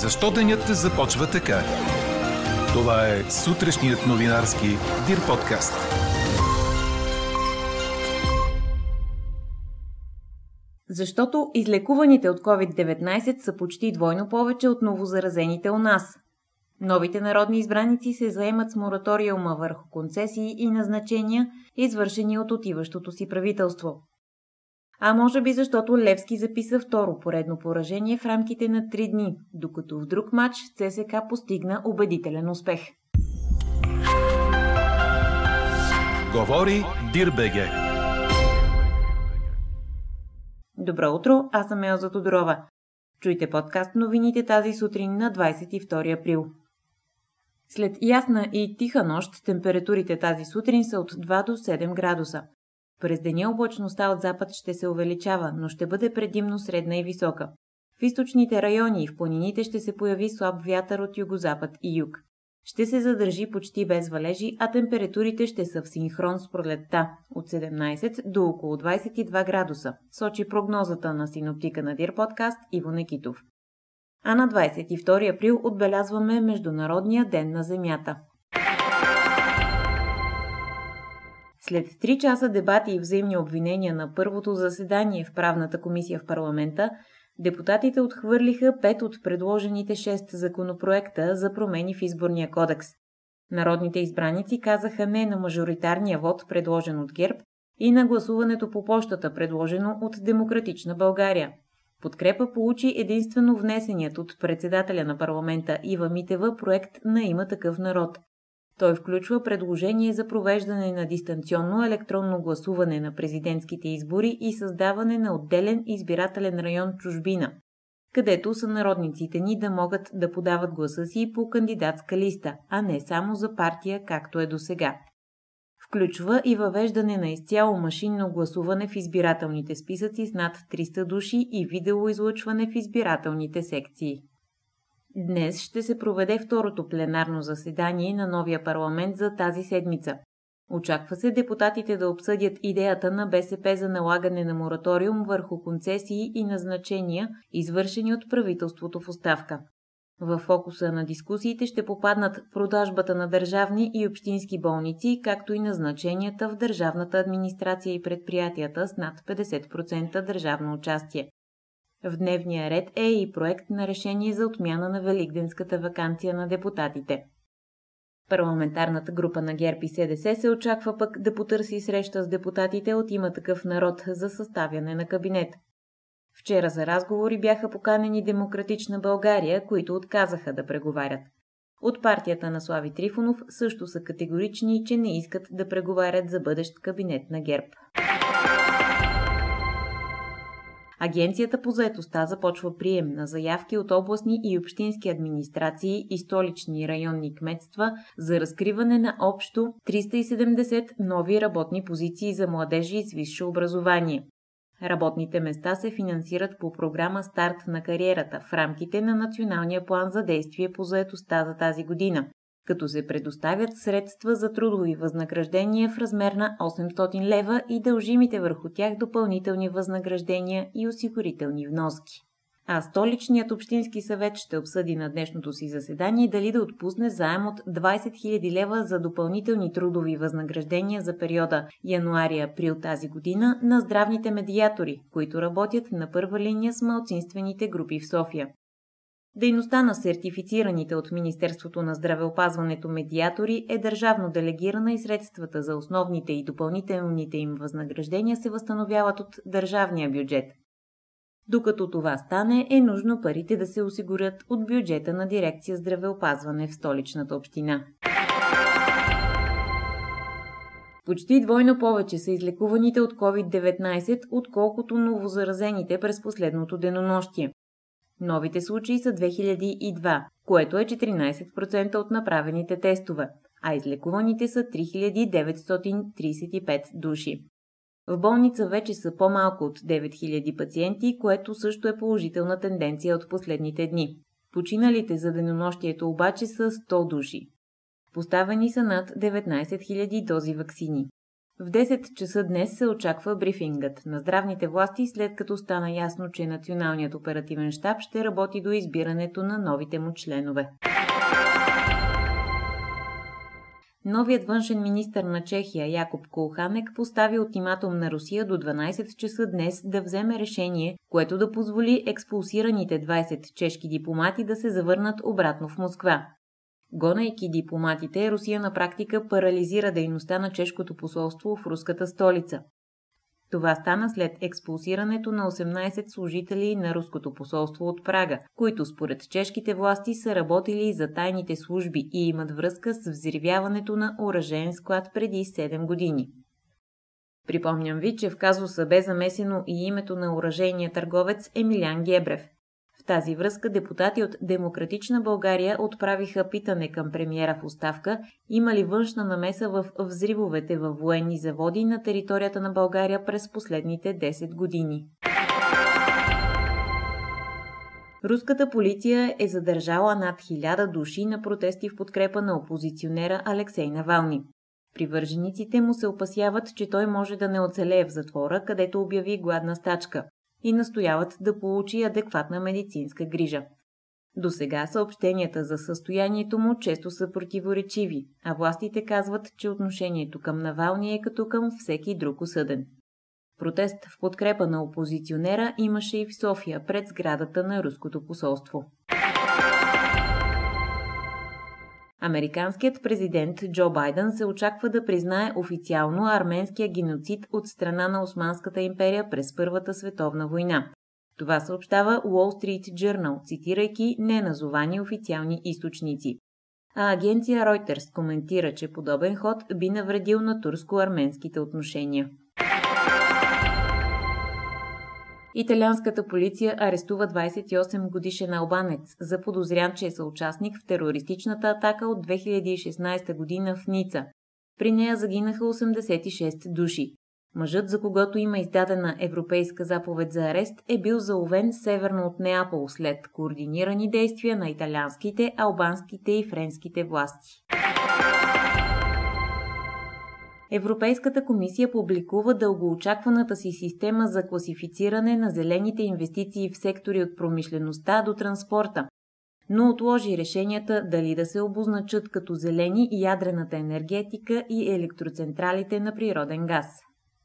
Защо денят започва така? Това е сутрешният новинарски Дир подкаст. Защото излекуваните от COVID-19 са почти двойно повече от новозаразените у нас. Новите народни избраници се заемат с мораториума върху концесии и назначения, извършени от отиващото си правителство. А може би защото Левски записа второ поредно поражение в рамките на 3 дни, докато в друг матч ЦСК постигна убедителен успех. Говори Дирбеге. Добро утро, аз съм Елза Тодорова. Чуйте подкаст новините тази сутрин на 22 април. След ясна и тиха нощ, температурите тази сутрин са от 2 до 7 градуса. През деня облачността от запад ще се увеличава, но ще бъде предимно средна и висока. В източните райони и в планините ще се появи слаб вятър от югозапад и юг. Ще се задържи почти без валежи, а температурите ще са в синхрон с пролетта от 17 до около 22 градуса, сочи прогнозата на синоптика на Дир подкаст Иво Некитов. А на 22 април отбелязваме Международния ден на Земята. След 3 часа дебати и взаимни обвинения на първото заседание в правната комисия в парламента, депутатите отхвърлиха 5 от предложените 6 законопроекта за промени в изборния кодекс. Народните избраници казаха не на мажоритарния вод, предложен от ГЕРБ, и на гласуването по почтата, предложено от Демократична България. Подкрепа получи единствено внесеният от председателя на парламента Ива Митева проект на има такъв народ – той включва предложение за провеждане на дистанционно електронно гласуване на президентските избори и създаване на отделен избирателен район чужбина, където са народниците ни да могат да подават гласа си по кандидатска листа, а не само за партия, както е до сега. Включва и въвеждане на изцяло машинно гласуване в избирателните списъци с над 300 души и видеоизлъчване в избирателните секции. Днес ще се проведе второто пленарно заседание на новия парламент за тази седмица. Очаква се депутатите да обсъдят идеята на БСП за налагане на мораториум върху концесии и назначения, извършени от правителството в оставка. В фокуса на дискусиите ще попаднат продажбата на държавни и общински болници, както и назначенията в държавната администрация и предприятията с над 50% държавно участие. В дневния ред е и проект на решение за отмяна на Великденската вакансия на депутатите. Парламентарната група на ГЕРБ и СДС се очаква пък да потърси среща с депутатите от има такъв народ за съставяне на кабинет. Вчера за разговори бяха поканени Демократична България, които отказаха да преговарят. От партията на Слави Трифонов също са категорични, че не искат да преговарят за бъдещ кабинет на ГЕРБ. Агенцията по заетостта започва прием на заявки от областни и общински администрации и столични районни кметства за разкриване на общо 370 нови работни позиции за младежи с висше образование. Работните места се финансират по програма Старт на кариерата в рамките на Националния план за действие по заетостта за тази година, като се предоставят средства за трудови възнаграждения в размер на 800 лева и дължимите върху тях допълнителни възнаграждения и осигурителни вноски. А столичният общински съвет ще обсъди на днешното си заседание дали да отпусне заем от 20 000 лева за допълнителни трудови възнаграждения за периода януари-април тази година на здравните медиатори, които работят на първа линия с малцинствените групи в София. Дейността на сертифицираните от Министерството на здравеопазването медиатори е държавно делегирана и средствата за основните и допълнителните им възнаграждения се възстановяват от държавния бюджет. Докато това стане, е нужно парите да се осигурят от бюджета на дирекция здравеопазване в столичната община. Почти двойно повече са излекуваните от COVID-19, отколкото новозаразените през последното денонощие. Новите случаи са 2002, което е 14% от направените тестове, а излекуваните са 3935 души. В болница вече са по-малко от 9000 пациенти, което също е положителна тенденция от последните дни. Починалите за денонощието обаче са 100 души. Поставени са над 19 000 дози вакцини. В 10 часа днес се очаква брифингът на здравните власти, след като стана ясно, че Националният оперативен штаб ще работи до избирането на новите му членове. Новият външен министр на Чехия Якоб Колханек постави ултиматум на Русия до 12 часа днес да вземе решение, което да позволи експулсираните 20 чешки дипломати да се завърнат обратно в Москва. Гонайки дипломатите, Русия на практика парализира дейността на чешкото посолство в руската столица. Това стана след експулсирането на 18 служители на руското посолство от Прага, които според чешките власти са работили за тайните служби и имат връзка с взривяването на оръжен склад преди 7 години. Припомням ви, че в казуса бе замесено и името на оръжейния търговец Емилян Гебрев. В тази връзка депутати от Демократична България отправиха питане към премиера в оставка има ли външна намеса в взривовете във военни заводи на територията на България през последните 10 години. Руската полиция е задържала над 1000 души на протести в подкрепа на опозиционера Алексей Навални. Привържениците му се опасяват, че той може да не оцелее в затвора, където обяви гладна стачка и настояват да получи адекватна медицинска грижа. До сега съобщенията за състоянието му често са противоречиви, а властите казват, че отношението към Навални е като към всеки друг осъден. Протест в подкрепа на опозиционера имаше и в София пред сградата на руското посолство. Американският президент Джо Байден се очаква да признае официално арменския геноцид от страна на Османската империя през Първата световна война. Това съобщава Wall Street Journal, цитирайки неназовани официални източници. А агенция Reuters коментира, че подобен ход би навредил на турско-арменските отношения. Италианската полиция арестува 28 годишен албанец, заподозрян, че е съучастник в терористичната атака от 2016 година в Ница. При нея загинаха 86 души. Мъжът, за когото има издадена европейска заповед за арест, е бил заловен северно от Неапол след координирани действия на италианските, албанските и френските власти. Европейската комисия публикува дългоочакваната си система за класифициране на зелените инвестиции в сектори от промишлеността до транспорта, но отложи решенията дали да се обозначат като зелени и ядрената енергетика и електроцентралите на природен газ.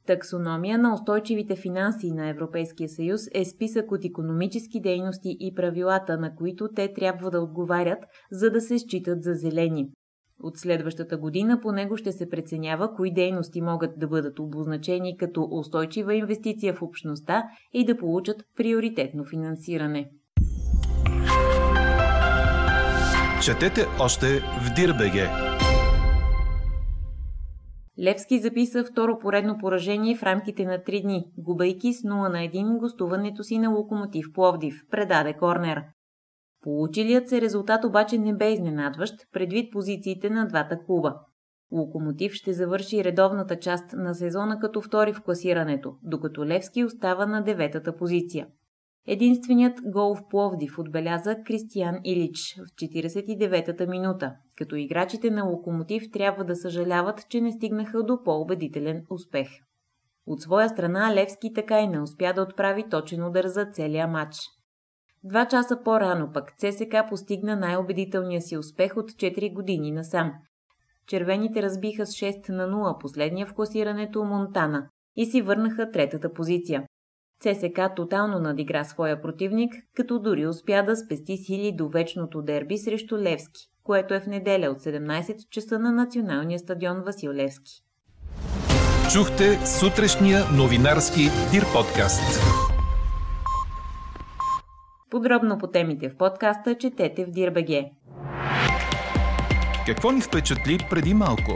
Таксономия на устойчивите финанси на Европейския съюз е списък от економически дейности и правилата, на които те трябва да отговарят, за да се считат за зелени. От следващата година по него ще се преценява кои дейности могат да бъдат обозначени като устойчива инвестиция в общността и да получат приоритетно финансиране. Четете още в Дирбеге. Левски записа второ поредно поражение в рамките на 3 дни, губайки с 0 на 1 гостуването си на Локомотив Пловдив, предаде Корнер. Получилият се резултат обаче не бе изненадващ, предвид позициите на двата клуба. Локомотив ще завърши редовната част на сезона като втори в класирането, докато Левски остава на деветата позиция. Единственият гол в Пловдив отбеляза Кристиян Илич в 49-та минута, като играчите на Локомотив трябва да съжаляват, че не стигнаха до по-убедителен успех. От своя страна Левски така и не успя да отправи точен удар за целия матч – Два часа по-рано пък ЦСК постигна най-убедителния си успех от 4 години насам. Червените разбиха с 6 на 0 последния в класирането Монтана и си върнаха третата позиция. ЦСК тотално надигра своя противник, като дори успя да спести сили до вечното дерби срещу Левски, което е в неделя от 17 часа на националния стадион Васил Левски. Чухте сутрешния новинарски Дир подкаст. Подробно по темите в подкаста четете в Дирбеге. Какво ни впечатли преди малко?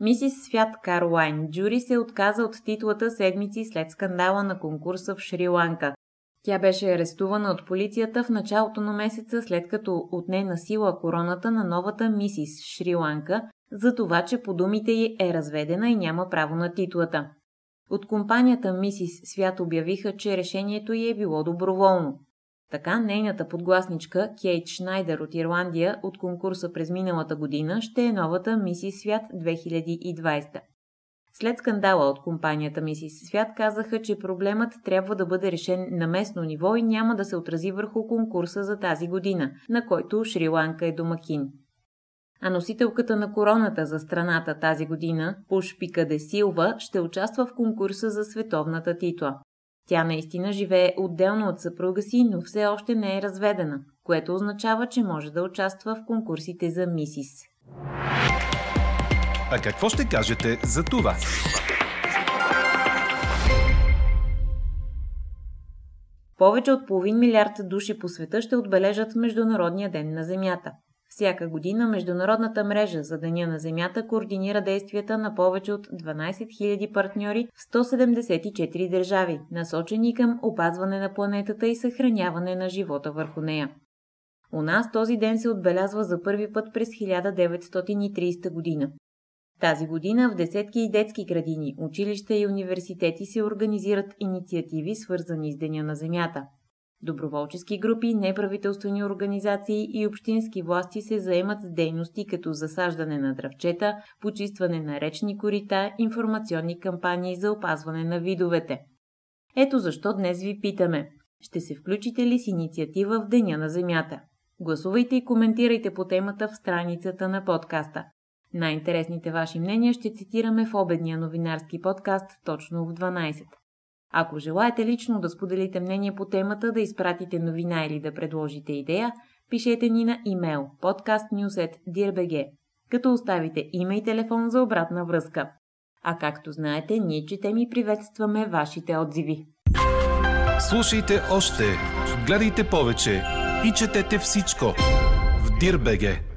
Мисис Свят Карлайн Джури се отказа от титлата седмици след скандала на конкурса в Шри-Ланка. Тя беше арестувана от полицията в началото на месеца, след като отне на сила короната на новата мисис Шри-Ланка, за това, че по думите й е разведена и няма право на титлата. От компанията Мисис Свят обявиха, че решението й е било доброволно. Така нейната подгласничка Кейт Шнайдер от Ирландия от конкурса през миналата година ще е новата Миси Свят 2020. След скандала от компанията Мисис Свят казаха, че проблемът трябва да бъде решен на местно ниво и няма да се отрази върху конкурса за тази година, на който Шри-Ланка е домакин. А носителката на короната за страната тази година, Пушпика де Силва, ще участва в конкурса за световната титла. Тя наистина живее отделно от съпруга си, но все още не е разведена, което означава, че може да участва в конкурсите за мисис. А какво ще кажете за това? Повече от половин милиард души по света ще отбележат Международния ден на Земята. Всяка година Международната мрежа за Деня на Земята координира действията на повече от 12 000 партньори в 174 държави, насочени към опазване на планетата и съхраняване на живота върху нея. У нас този ден се отбелязва за първи път през 1930 година. Тази година в десетки и детски градини, училища и университети се организират инициативи, свързани с Деня на Земята. Доброволчески групи, неправителствени организации и общински власти се заемат с дейности като засаждане на дръвчета, почистване на речни корита, информационни кампании за опазване на видовете. Ето защо днес ви питаме. Ще се включите ли с инициатива в Деня на Земята? Гласувайте и коментирайте по темата в страницата на подкаста. Най-интересните ваши мнения ще цитираме в обедния новинарски подкаст точно в 12. Ако желаете лично да споделите мнение по темата, да изпратите новина или да предложите идея, пишете ни на имейл podcastnews.dirbg, като оставите име и телефон за обратна връзка. А както знаете, ние четем и приветстваме вашите отзиви. Слушайте още, гледайте повече и четете всичко в Дирбеге.